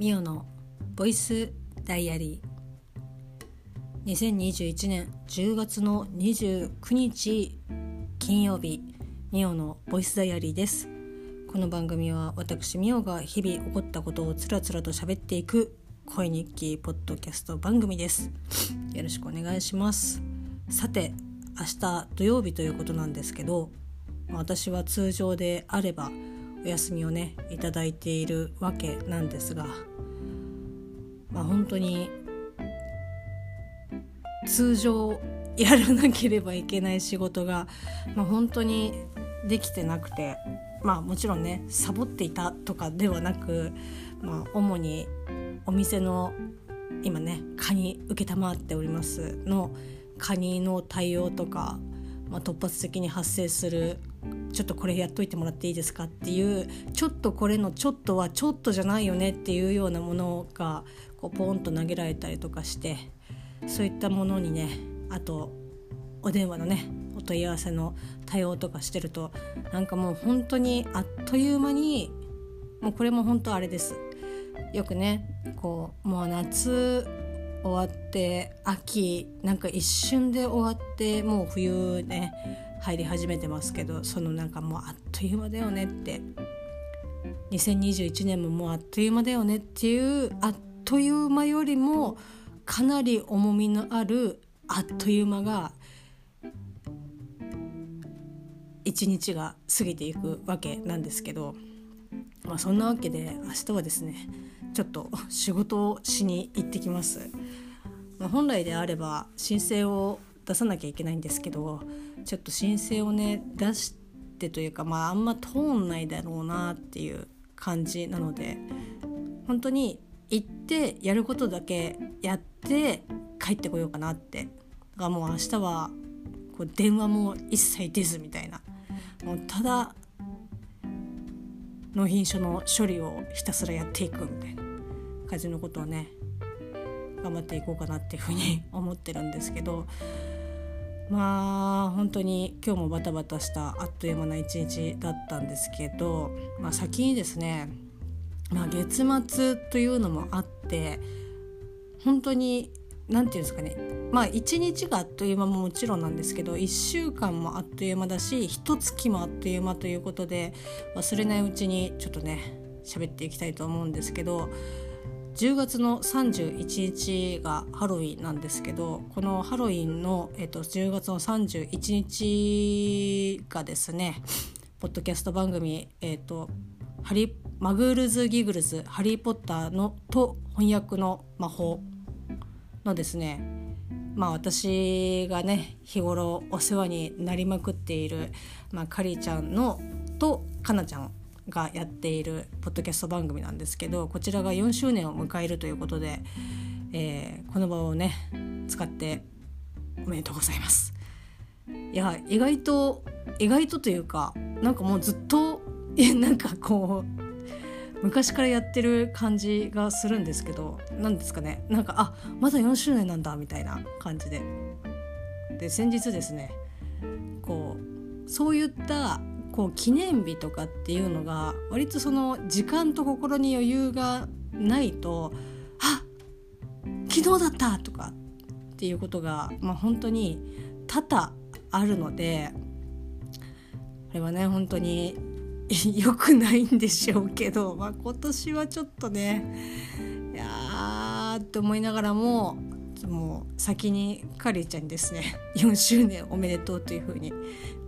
ミオのボイスダイアリー。2021年10月の29日金曜日ミオのボイスダイアリーです。この番組は私ミオが日々起こったことをつらつらと喋っていく恋日記ポッドキャスト番組です。よろしくお願いします。さて明日土曜日ということなんですけど私は通常であればお休みをねいただいているわけなんですがまあ本当に通常やらなければいけない仕事が、まあ、本当にできてなくてまあもちろんねサボっていたとかではなく、まあ、主にお店の今ねカニ承っておりますのカニの対応とか、まあ、突発的に発生するちょっとこれやっといてもらっていいですかっていうちょっとこれのちょっとはちょっとじゃないよねっていうようなものがこうポンと投げられたりとかしてそういったものにねあとお電話のねお問い合わせの対応とかしてるとなんかもう本当にあっという間にもうこれも本当あれです。よくねこうもう夏終わって秋なんか一瞬で終わってもう冬ね入り始めてますけどそのなんかもうあっという間だよねって2021年ももうあっという間だよねっていうあっという間よりもかなり重みのあるあっという間が一日が過ぎていくわけなんですけど、まあ、そんなわけで明日はですねちょっと仕事をしに行ってきます。まあ、本来であれば申請を出さなきゃいけないんですけどちょっと申請をね出してというかまああんま通んないだろうなっていう感じなので本当に行ってやることだけやって帰ってこようかなって。だからもう明日はこう電話も一切出ずみたいな。もうただ納品書の処理をひたすらやっていくみたいな感じのことをね頑張っていこうかなっていうふうに思ってるんですけどまあ本当に今日もバタバタしたあっという間な一日だったんですけど、まあ、先にですね、まあ、月末というのもあって本当に何て言うんですかねまあ一日があっという間ももちろんなんですけど1週間もあっという間だし一月もあっという間ということで忘れないうちにちょっとね喋っていきたいと思うんですけど10月の31日がハロウィンなんですけどこのハロウィンの、えっと、10月の31日がですねポッドキャスト番組「えっと、ハリマグールズ・ギグルズ・ハリー・ポッターの」と翻訳の魔法のですねまあ私がね日頃お世話になりまくっている、まあ、カリちゃんのとかなちゃんがやっているポッドキャスト番組なんですけどこちらが4周年を迎えるということで、えー、この場をね使っておめでとうございます。いや意外と意外とというかなんかもうずっとなんかこう昔からやってる感じがするんですけど何ですかね。なんかあまだ4周年なんだみたいな感じで。で先日ですねこうそういったこう記念日とかっていうのが割とその時間と心に余裕がないと「あ昨日だった!」とかっていうことが、まあ、本当に多々あるのでこれはね本当に 良くないんでしょうけど、まあ、今年はちょっとねいやーって思いながらももう先にカリーちゃんにですね 4周年おめでとうというふうに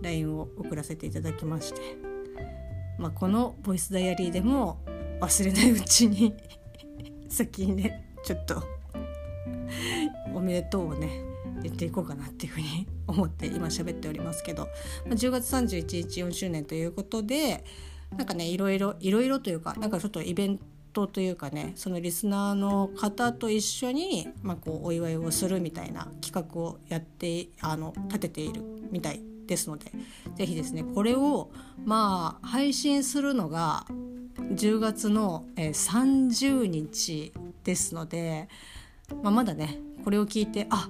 LINE を送らせていただきまして、まあ、このボイスダイアリーでも忘れないうちに 先にねちょっとおめでとうをね言っていこうかなっていうふうに 思って今喋っておりますけど、まあ、10月31日4周年ということでなんかねいろいろいろいろというかなんかちょっとイベントというかねそのリスナーの方と一緒に、まあ、こうお祝いをするみたいな企画をやってあの立てているみたいですので是非ですねこれをまあ配信するのが10月の30日ですので、まあ、まだねこれを聞いてあ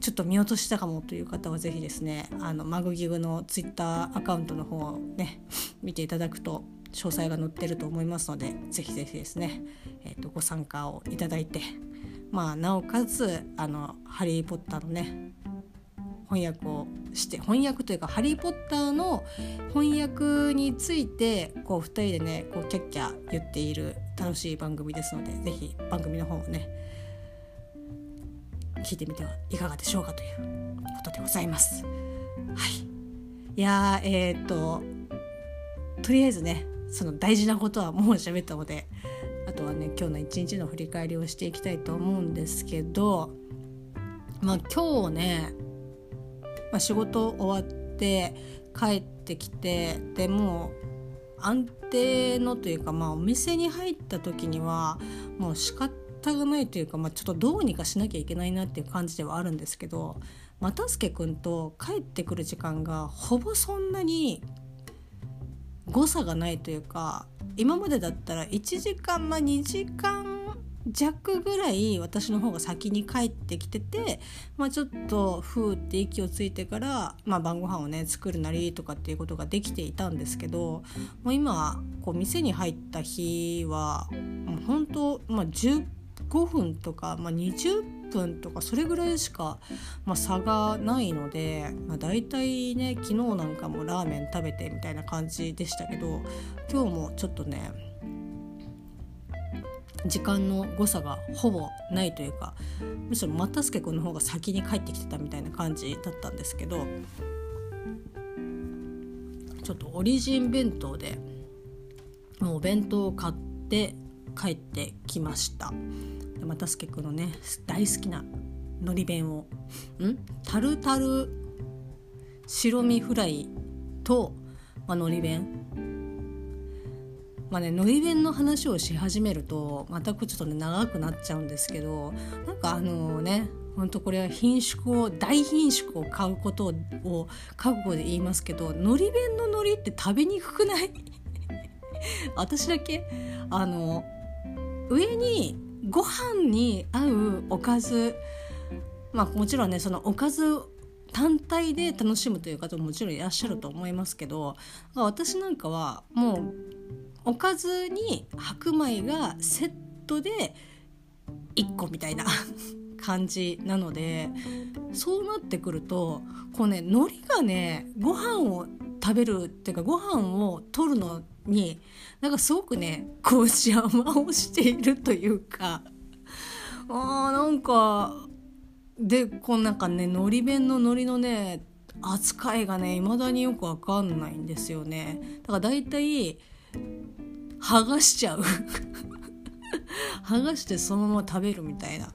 ちょっと見落としたかもという方は是非ですねあのマグギグのツイッターアカウントの方をね見ていただくと詳細が載ってると思いますのでぜひぜひですね、えーと、ご参加をいただいて、まあ、なおかつあの「ハリー・ポッター」のね翻訳をして翻訳というか「ハリー・ポッター」の翻訳についてこう2人でねこうキャッキャ言っている楽しい番組ですので是非番組の方をね聞いてみてはいかがでしょうかということでございます。はい、いやえー、っととりあえずねその大事なことはもう喋ったのであとはね今日の一日の振り返りをしていきたいと思うんですけどまあ今日ねまあ、仕事終わって帰ってきてでもう安定のというか、まあ、お店に入った時にはもう仕方がないというか、まあ、ちょっとどうにかしなきゃいけないなっていう感じではあるんですけど又助君と帰ってくる時間がほぼそんなに誤差がないというか今までだったら1時間まあ2時間弱ぐらい私の方が先に帰ってきてて、まあ、ちょっとふーって息をついてから、まあ、晩ご飯をね作るなりとかっていうことができていたんですけどもう今こう店に入った日はもう本当、まあ、5分とか、まあ、20分とかそれぐらいしか、まあ、差がないので、まあ、大体ね昨日なんかもラーメン食べてみたいな感じでしたけど今日もちょっとね時間の誤差がほぼないというかむしろ又助君の方が先に帰ってきてたみたいな感じだったんですけどちょっとオリジン弁当でもうお弁当を買って帰ってきました。又助君のね大好きなのり弁をん？タルタル白身フライと、まあ、のり弁。まあねのり弁の話をし始めるとまたちょっとね長くなっちゃうんですけどなんかあのね本当これは品種を大品種を買うことを覚悟で言いますけどのり弁ののりって食べにくくない？私だけ？あの上にご飯に合うおかずまあもちろんねそのおかず単体で楽しむという方ももちろんいらっしゃると思いますけど私なんかはもうおかずに白米がセットで1個みたいな 感じなのでそうなってくるとこうね海苔がねご飯を食べるっていうかご飯を取るのになんかすごくねこう邪魔をしているというかあーなんかでこうなんかねのり弁の海苔のね扱いがね未だによくわかんないんですよね。だから大体剥がしちゃう。剥がしてそのまま食べるみたいな。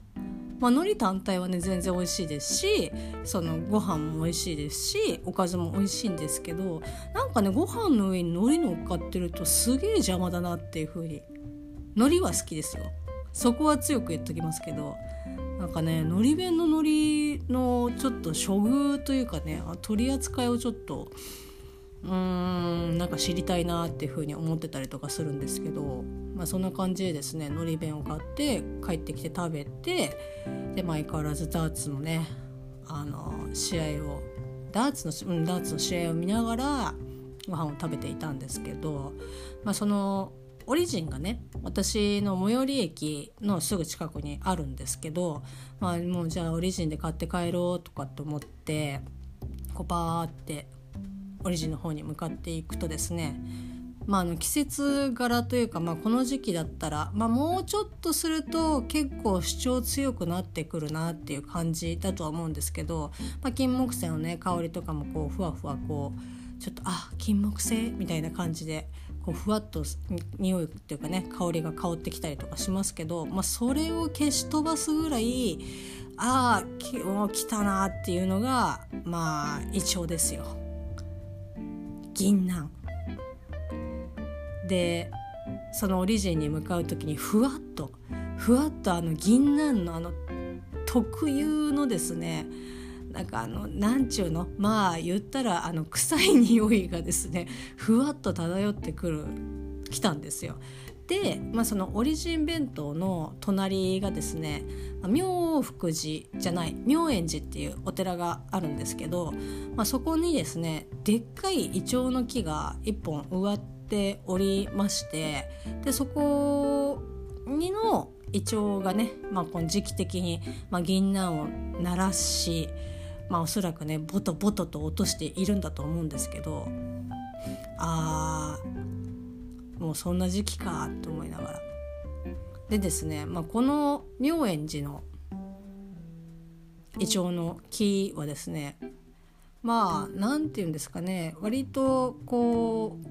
まあ海苔単体はね全然美味しいですしそのご飯も美味しいですしおかずも美味しいんですけどなんかねご飯の上に海苔乗っかってるとすげえ邪魔だなっていう風に海苔は好きですよ。そこは強く言っときますけどなんかね海苔弁の海苔のちょっと処遇というかね取り扱いをちょっとうーんなんか知りたいなっていうふうに思ってたりとかするんですけど、まあ、そんな感じでですねのり弁を買って帰ってきて食べてで、相変わらずダーツのねあの試合をダーツの、うん、ダーツの試合を見ながらご飯を食べていたんですけど、まあ、そのオリジンがね私の最寄り駅のすぐ近くにあるんですけど、まあ、もうじゃあオリジンで買って帰ろうとかって思ってこうバーってオリジンの方に向かっていくとですねまあ、あの季節柄というか、まあ、この時期だったら、まあ、もうちょっとすると結構主張強くなってくるなっていう感じだとは思うんですけど、まあ、金木犀のね香りとかもこうふわふわこうちょっとあ金木犀？みたいな感じでこうふわっと匂いっていうかね香りが香ってきたりとかしますけど、まあ、それを消し飛ばすぐらいああ来たなっていうのがまあイチョウですよ。銀杏でそのオリジンに向かう時にふわっとふわっとあの銀杏のあの特有のですねなんかあのなんちゅうの？まあ言ったらあの臭い匂いがですねふわっと漂ってくる来たんですよ。で、まあ、そのオリジン弁当の隣がですね妙福寺じゃない妙円寺っていうお寺があるんですけど、まあ、そこにですねでっかいイチョウの木が1本植わっておりましてでそこにのイチョウがね、まあ、この時期的に、まあ、銀杏を鳴らし、まあ、おそらくねボトボトと落としているんだと思うんですけどあーもうそんな時期かと思いながら。でですね、まあ、この妙円寺のイチョウの木はですねまあ何て言うんですかね割とこう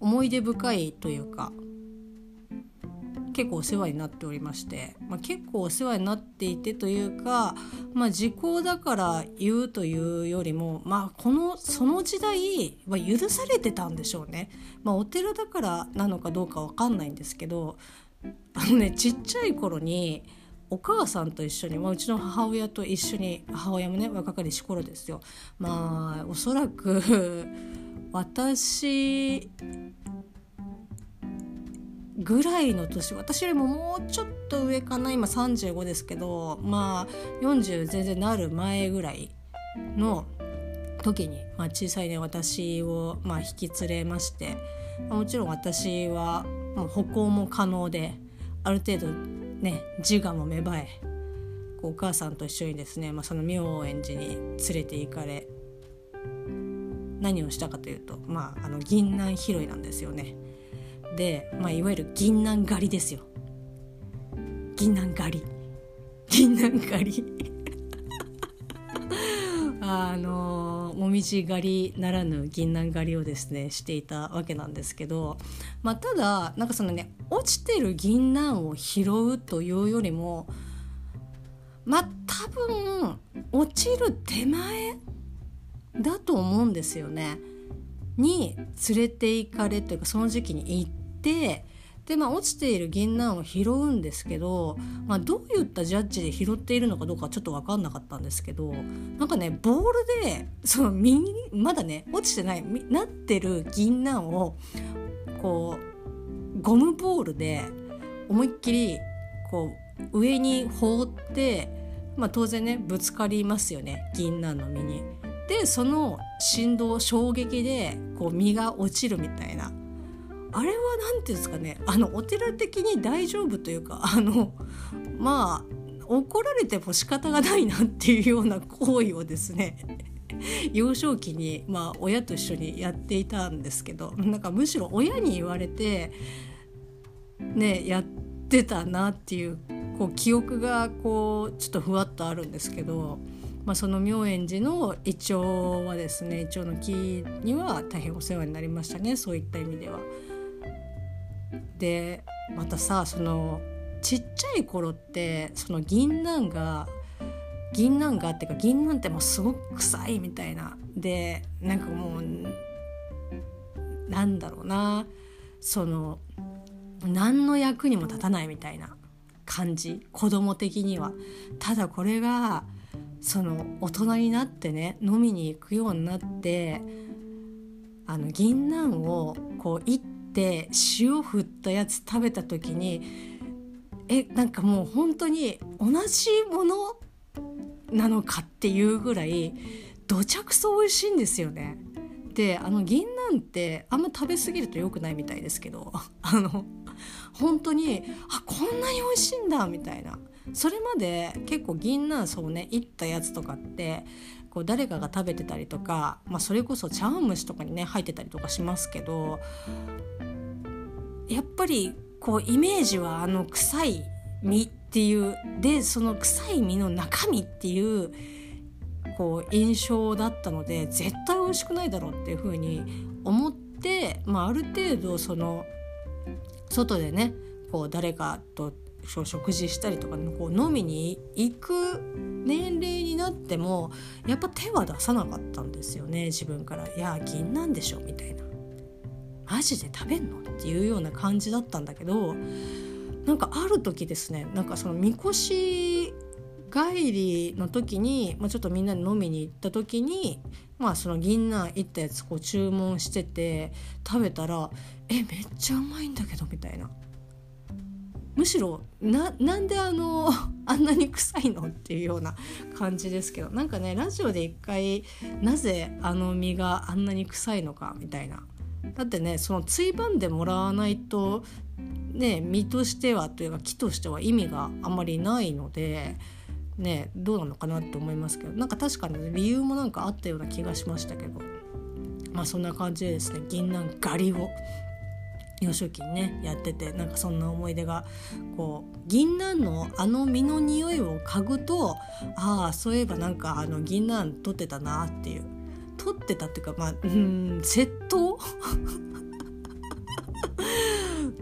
思い出深いというか結構お世話になっておりまして、まあ、結構お世話になっていてというか、まあ、時効だから言うというよりも、まあ、このその時代は許されてたんでしょうね。まあ、お寺だからなのかどうか分かんないんですけどあのねちっちゃい頃にお母さんと一緒に、まあ、うちの母親と一緒に母親もね若かりし頃ですよまあおそらく私ぐらいの年私よりももうちょっと上かな今35ですけどまあ40全然なる前ぐらいの時に、まあ、小さいね私を、まあ、引き連れまして、まあ、もちろん私はもう歩行も可能である程度ね自我も芽生えお母さんと一緒にですね、まあ、その妙円寺に連れて行かれ何をしたかというと、まあ、あの銀杏拾いなんですよね。で、まあ、いわゆる銀杏狩りですよ。銀杏狩り。銀杏狩り あのもみじ狩りならぬ銀杏狩りをですねしていたわけなんですけど、まあ、ただなんかそのね落ちてる銀杏を拾うというよりもまあ多分落ちる手前だと思うんですよね。に連れて行かれというかその時期に行ってで、まあ、落ちている銀杏を拾うんですけど、まあ、どういったジャッジで拾っているのかどうかちょっと分かんなかったんですけどなんかねボールでその右まだね落ちてないなってる銀杏をこうゴムボールで思いっきりこう上に放って、まあ、当然ねぶつかりますよね銀杏の実に。でその振動衝撃でこう実が落ちるみたいなあれは何ていうんですかねあのお寺的に大丈夫というかあのまあ怒られても仕方がないなっていうような行為をですね 幼少期に、まあ、親と一緒にやっていたんですけどなんかむしろ親に言われてねやってたなっていうこう記憶がこうちょっとふわっとあるんですけど、まあ、その妙円寺のイチョウはですねイチョウの木には大変お世話になりましたねそういった意味では。でまたさそのちっちゃい頃ってその銀杏が銀杏がっていうか銀杏ってもうすごく臭いみたいな。でなんかもうなんだろうな。その何の役にも立たないみたいな感じ。子供的には。ただこれがその大人になってね飲みに行くようになってあの銀杏をこう一って塩振ったやつ食べた時にえなんかもう本当に同じものなのかっていうぐらいどちゃくそ美味しいんですよね。であの銀杏ってあんま食べ過ぎると良くないみたいですけど あの本当にあこんなに美味しいんだみたいなそれまで結構銀杏そうねいったやつとかってこう誰かが食べてたりとか、まあ、それこそ茶碗蒸しとかにね入ってたりとかしますけどやっぱりこうイメージはあの臭い実っていうでその臭い実の中身っていうこう印象だったので絶対美味しくないだろうっていうふうに思って、まあ、ある程度その外でねこう誰かと食事したりとかこう飲みに行く年齢になってもやっぱ手は出さなかったんですよね自分から「いや銀なんでしょ」みたいな。マジで食べんの？っていうような感じだったんだけどなんかある時ですねなんかそのみこし帰りの時に、まあ、ちょっとみんなで飲みに行った時にまあその銀杏いったやつこう注文してて食べたら「えめっちゃうまいんだけど」みたいな。むしろななんであの あんなに臭いのっていうような感じですけどなんかねラジオで一回なぜあの実があんなに臭いのかみたいなだってねそのついばんでもらわないとね実としてはというか木としては意味があんまりないので。ね、どうなのかなって思いますけどなんか確かに理由もなんかあったような気がしましたけどまあそんな感じでですね銀杏狩りを幼少期にねやっててなんかそんな思い出がこう銀杏のあの実の匂いを嗅ぐとああそういえばなんかあの銀杏取ってたなっていう。取ってたっていうかまあうん窃盗？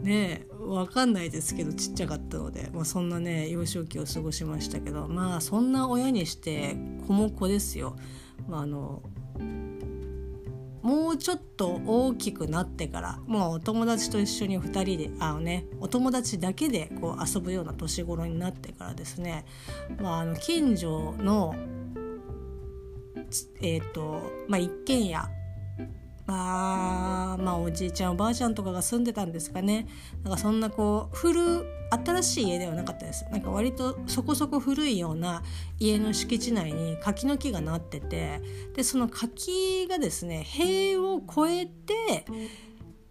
ねえ分かんないですけどちっちゃかったので、まあ、そんなね幼少期を過ごしましたけどまあそんな親にして子も子ですよ。まあ、あのもうちょっと大きくなってからもうお友達と一緒に2人であのねお友達だけでこう遊ぶような年頃になってからですね、まあ、あの近所のえ、ー、とまあ一軒家あまあおじいちゃんおばあちゃんとかが住んでたんですかね。なんかそんなこう古新しい家ではなかったです。なんか割とそこそこ古いような家の敷地内に柿の木がなってて。でその柿がですね塀を越えて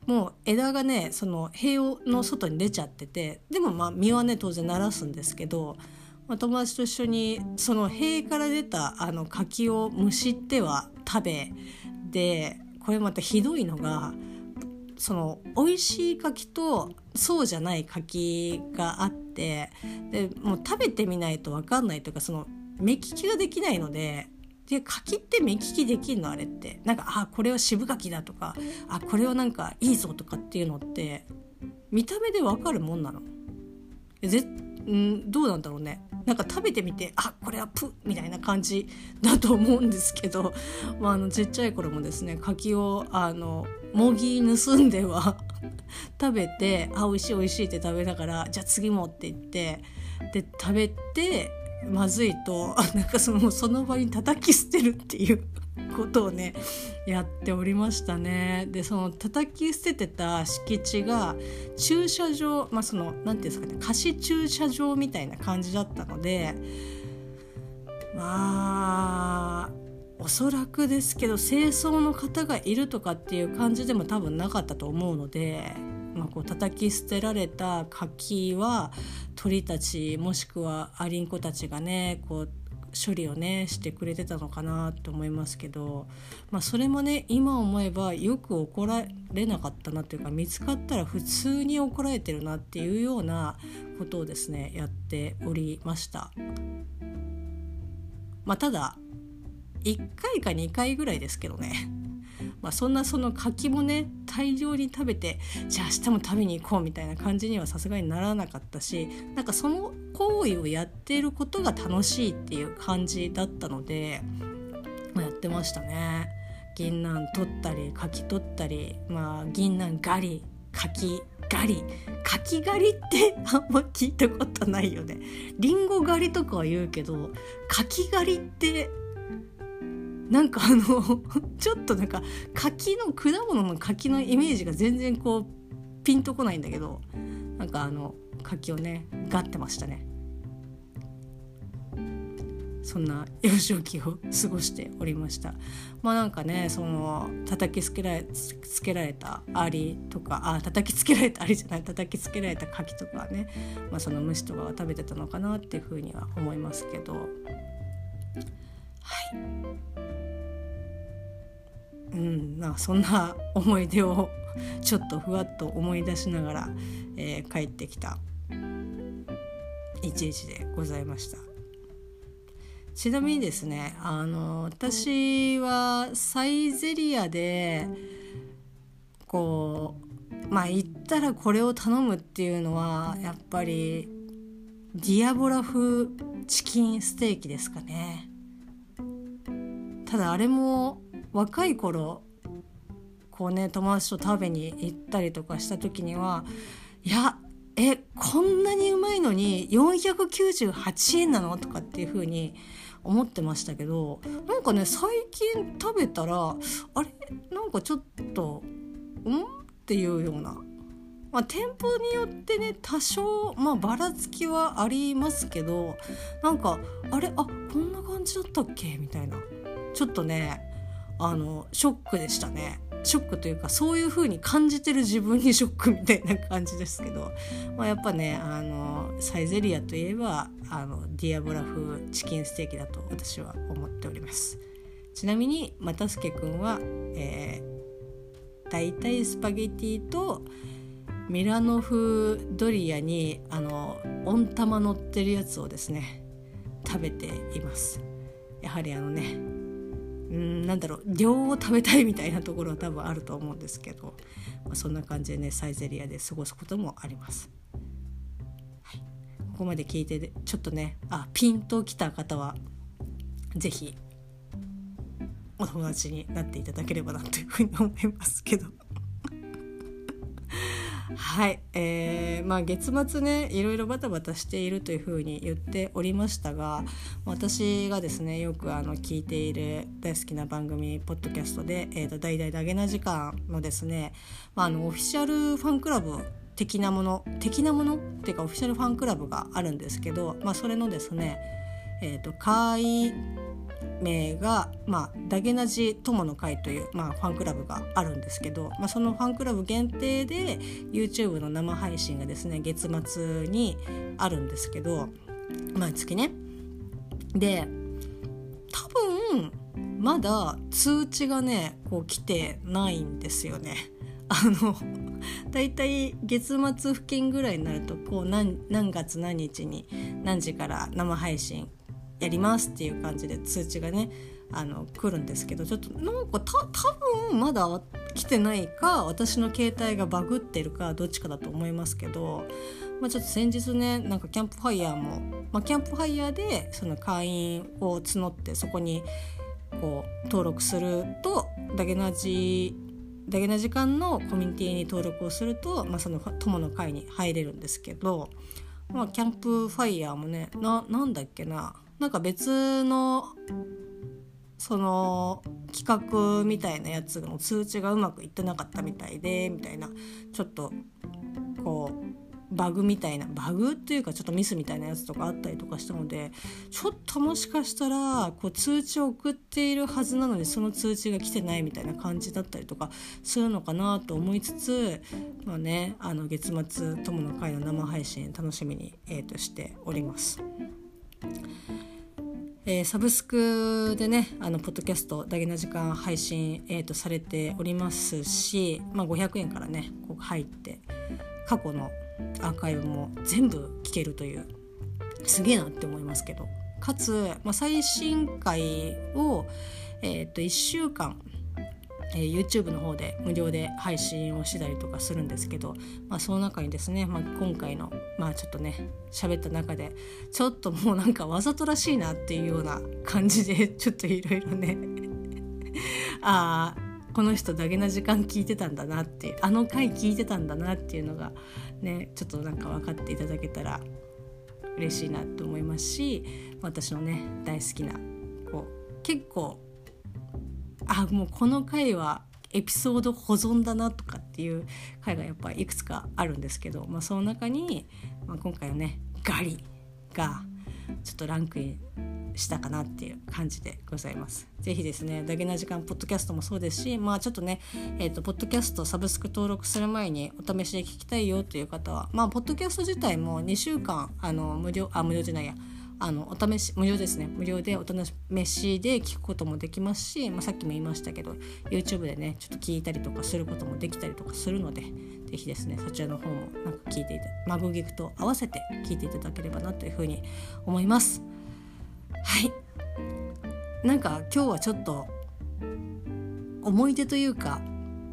もう枝がねその塀の外に出ちゃってて。でもまあ実はね当然鳴らすんですけど、まあ、友達と一緒にその塀から出たあの柿をむしっては食べでこれまたひどいのがその美味しい柿とそうじゃない柿があってでもう食べてみないと分かんないというかその目利きができないのでで柿って目利きできるのあれって。なんかあこれは渋柿だとかあこれはなんかいいぞとかっていうのって見た目で分かるもんなの。ぜんどうなんだろうね。なんか食べてみてあこれはプみたいな感じだと思うんですけど、まあ、あのちっちゃい頃もですね柿をあのもぎ盗んでは 食べてあ美味しい美味しいって食べながらじゃあ次もって言ってで食べてまずいと なんかそのその場に叩き捨てるっていう。ことをねやっておりましたね。でその叩き捨ててた敷地が駐車場まあその何て言うんですかね貸し駐車場みたいな感じだったのでまあおそらくですけど清掃の方がいるとかっていう感じでも多分なかったと思うので、まあ、こう叩き捨てられた柿は鳥たちもしくはアリンコたちがねこう処理をねしてくれてたのかなと思いますけど、まあ、それもね今思えばよく怒られなかったなというか見つかったら普通に怒られてるなっていうようなことをですねやっておりました。まあ、ただ1回か2回ぐらいですけどねまあ、そんなその柿もね大量に食べてじゃあ明日も食べに行こうみたいな感じにはさすがにならなかったしなんかその行為をやっていることが楽しいっていう感じだったので、まあ、やってましたね。銀杏取ったり柿取ったり、まあ、銀杏狩り柿狩り柿狩りって あんま聞いたことないよね。りんご狩りとかは言うけど柿狩りってなんかあの ちょっとなんか柿の果物の柿のイメージが全然こうピンとこないんだけどなんかあの柿をねがってましたね。そんな幼少期を過ごしておりました。まあなんかねその叩きつけられつけられたアリとかあ叩きつけられたアリじゃない叩きつけられた柿とかね、まあ、その虫とかが食べてたのかなっていうふうには思いますけど。はい。うんまあ、そんな思い出をちょっとふわっと思い出しながら、えー、帰ってきた一日でございました。ちなみにですねあの私はサイゼリアでこうまあ行ったらこれを頼むっていうのはやっぱりディアボラ風チキンステーキですかねただあれも若い頃こうね友達と食べに行ったりとかした時にはいやえこんなにうまいのに498円なの？とかっていう風に思ってましたけどなんかね最近食べたらあれ？なんかちょっとん？っていうような、まあ、店舗によってね多少、まあ、ばらつきはありますけどなんかあれ？あこんな感じだったっけ？みたいな。ちょっとねあのショックでしたね。ショックというかそういう風に感じてる自分にショックみたいな感じですけど、まあ、やっぱねあのサイゼリアといえばあのディアボラ風チキンステーキだと私は思っております。ちなみに又助君は、えー、大体スパゲティとミラノ風ドリアにあの温玉乗ってるやつをですね食べています。やはりあのねうんなんだろう量を食べたいみたいなところは多分あると思うんですけど、まあ、そんな感じでねサイゼリアで過ごすこともあります。ここまで聞いてちょっとねあピンときた方は是非お友達になっていただければなというふうに思いますけどはい、えー、まあ月末ねいろいろバタバタしているというふうに言っておりましたが私がですねよくあの聞いている大好きな番組ポッドキャストで「えーと、大々だげな時間」のですね、まあ、あのオフィシャルファンクラブ的なもの的なもの？っていうかオフィシャルファンクラブがあるんですけど、まあ、それのですね、えーと会名が、まあ、ダゲナジ友の会という、まあ、ファンクラブがあるんですけど、まあ、そのファンクラブ限定で YouTube の生配信がですね月末にあるんですけど毎月ね。で多分まだ通知がねこう来てないんですよね。あのだいたい月末付近ぐらいになるとこう何何月何日に何時から生配信やりますっていう感じで通知がねあの来るんですけどちょっとなんかた多分まだ来てないか私の携帯がバグってるかどっちかだと思いますけど、まあ、ちょっと先日ねなんかキャンプファイヤーも、まあ、キャンプファイヤーでその会員を募ってそこにこう登録するとダゲナジダゲな時間のコミュニティに登録をすると、まあ、その友の会に入れるんですけど、まあ、キャンプファイヤーもねななんだっけななんか別のその企画みたいなやつの通知がうまくいってなかったみたいでみたいなちょっとこうバグみたいなバグっていうかちょっとミスみたいなやつとかあったりとかしたのでちょっともしかしたらこう通知を送っているはずなのにその通知が来てないみたいな感じだったりとかするのかなと思いつつまあねあの月末友の会の生配信楽しみに、えー、としております。えー、サブスクでねあのポッドキャストだけな時間配信、えーと、されておりますし、まあ、500円からねこう入って過去のアーカイブも全部聞けるというすげえなって思いますけど。かつ、まあ、最新回を、えーと1週間えー、YouTube の方で無料で配信をしたりとかするんですけど、まあ、その中にですね、まあ、今回のまあちょっとね喋った中でちょっともうなんかわざとらしいなっていうような感じで ちょっといろいろね ああこの人だけな時間聞いてたんだなってあの回聞いてたんだなっていうのがねちょっとなんか分かっていただけたら嬉しいなと思いますし私のね大好きなこう結構あもうこの回はエピソード保存だなとかっていう回がやっぱいくつかあるんですけど、まあ、その中に、まあ、今回はねガリがちょっとランクインしたかなっていう感じでございます。ぜひですね、ダゲな時間ポッドキャストもそうですし、まあちょっとね、えっ、ー、と、ポッドキャストサブスク登録する前にお試しで聞きたいよという方は、まあ、ポッドキャスト自体も2週間、あの、無料、あ、無料じゃないや、あのお試し無料ですね。無料でお試しで聞くこともできますし、まあ、さっきも言いましたけど YouTube でねちょっと聞いたりとかすることもできたりとかするので是非ですねそちらの方もなんか聞いていたマグギクと合わせて聞いていただければなというふうに思います。はい。なんか今日はちょっと思い出というか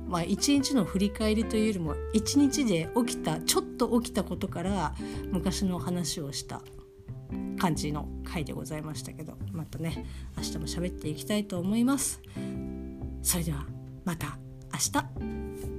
まあ、日の振り返りというよりも一日で起きたちょっと起きたことから昔の話をした感じの回でございましたけどまたね明日も喋っていきたいと思います。それではまた明日。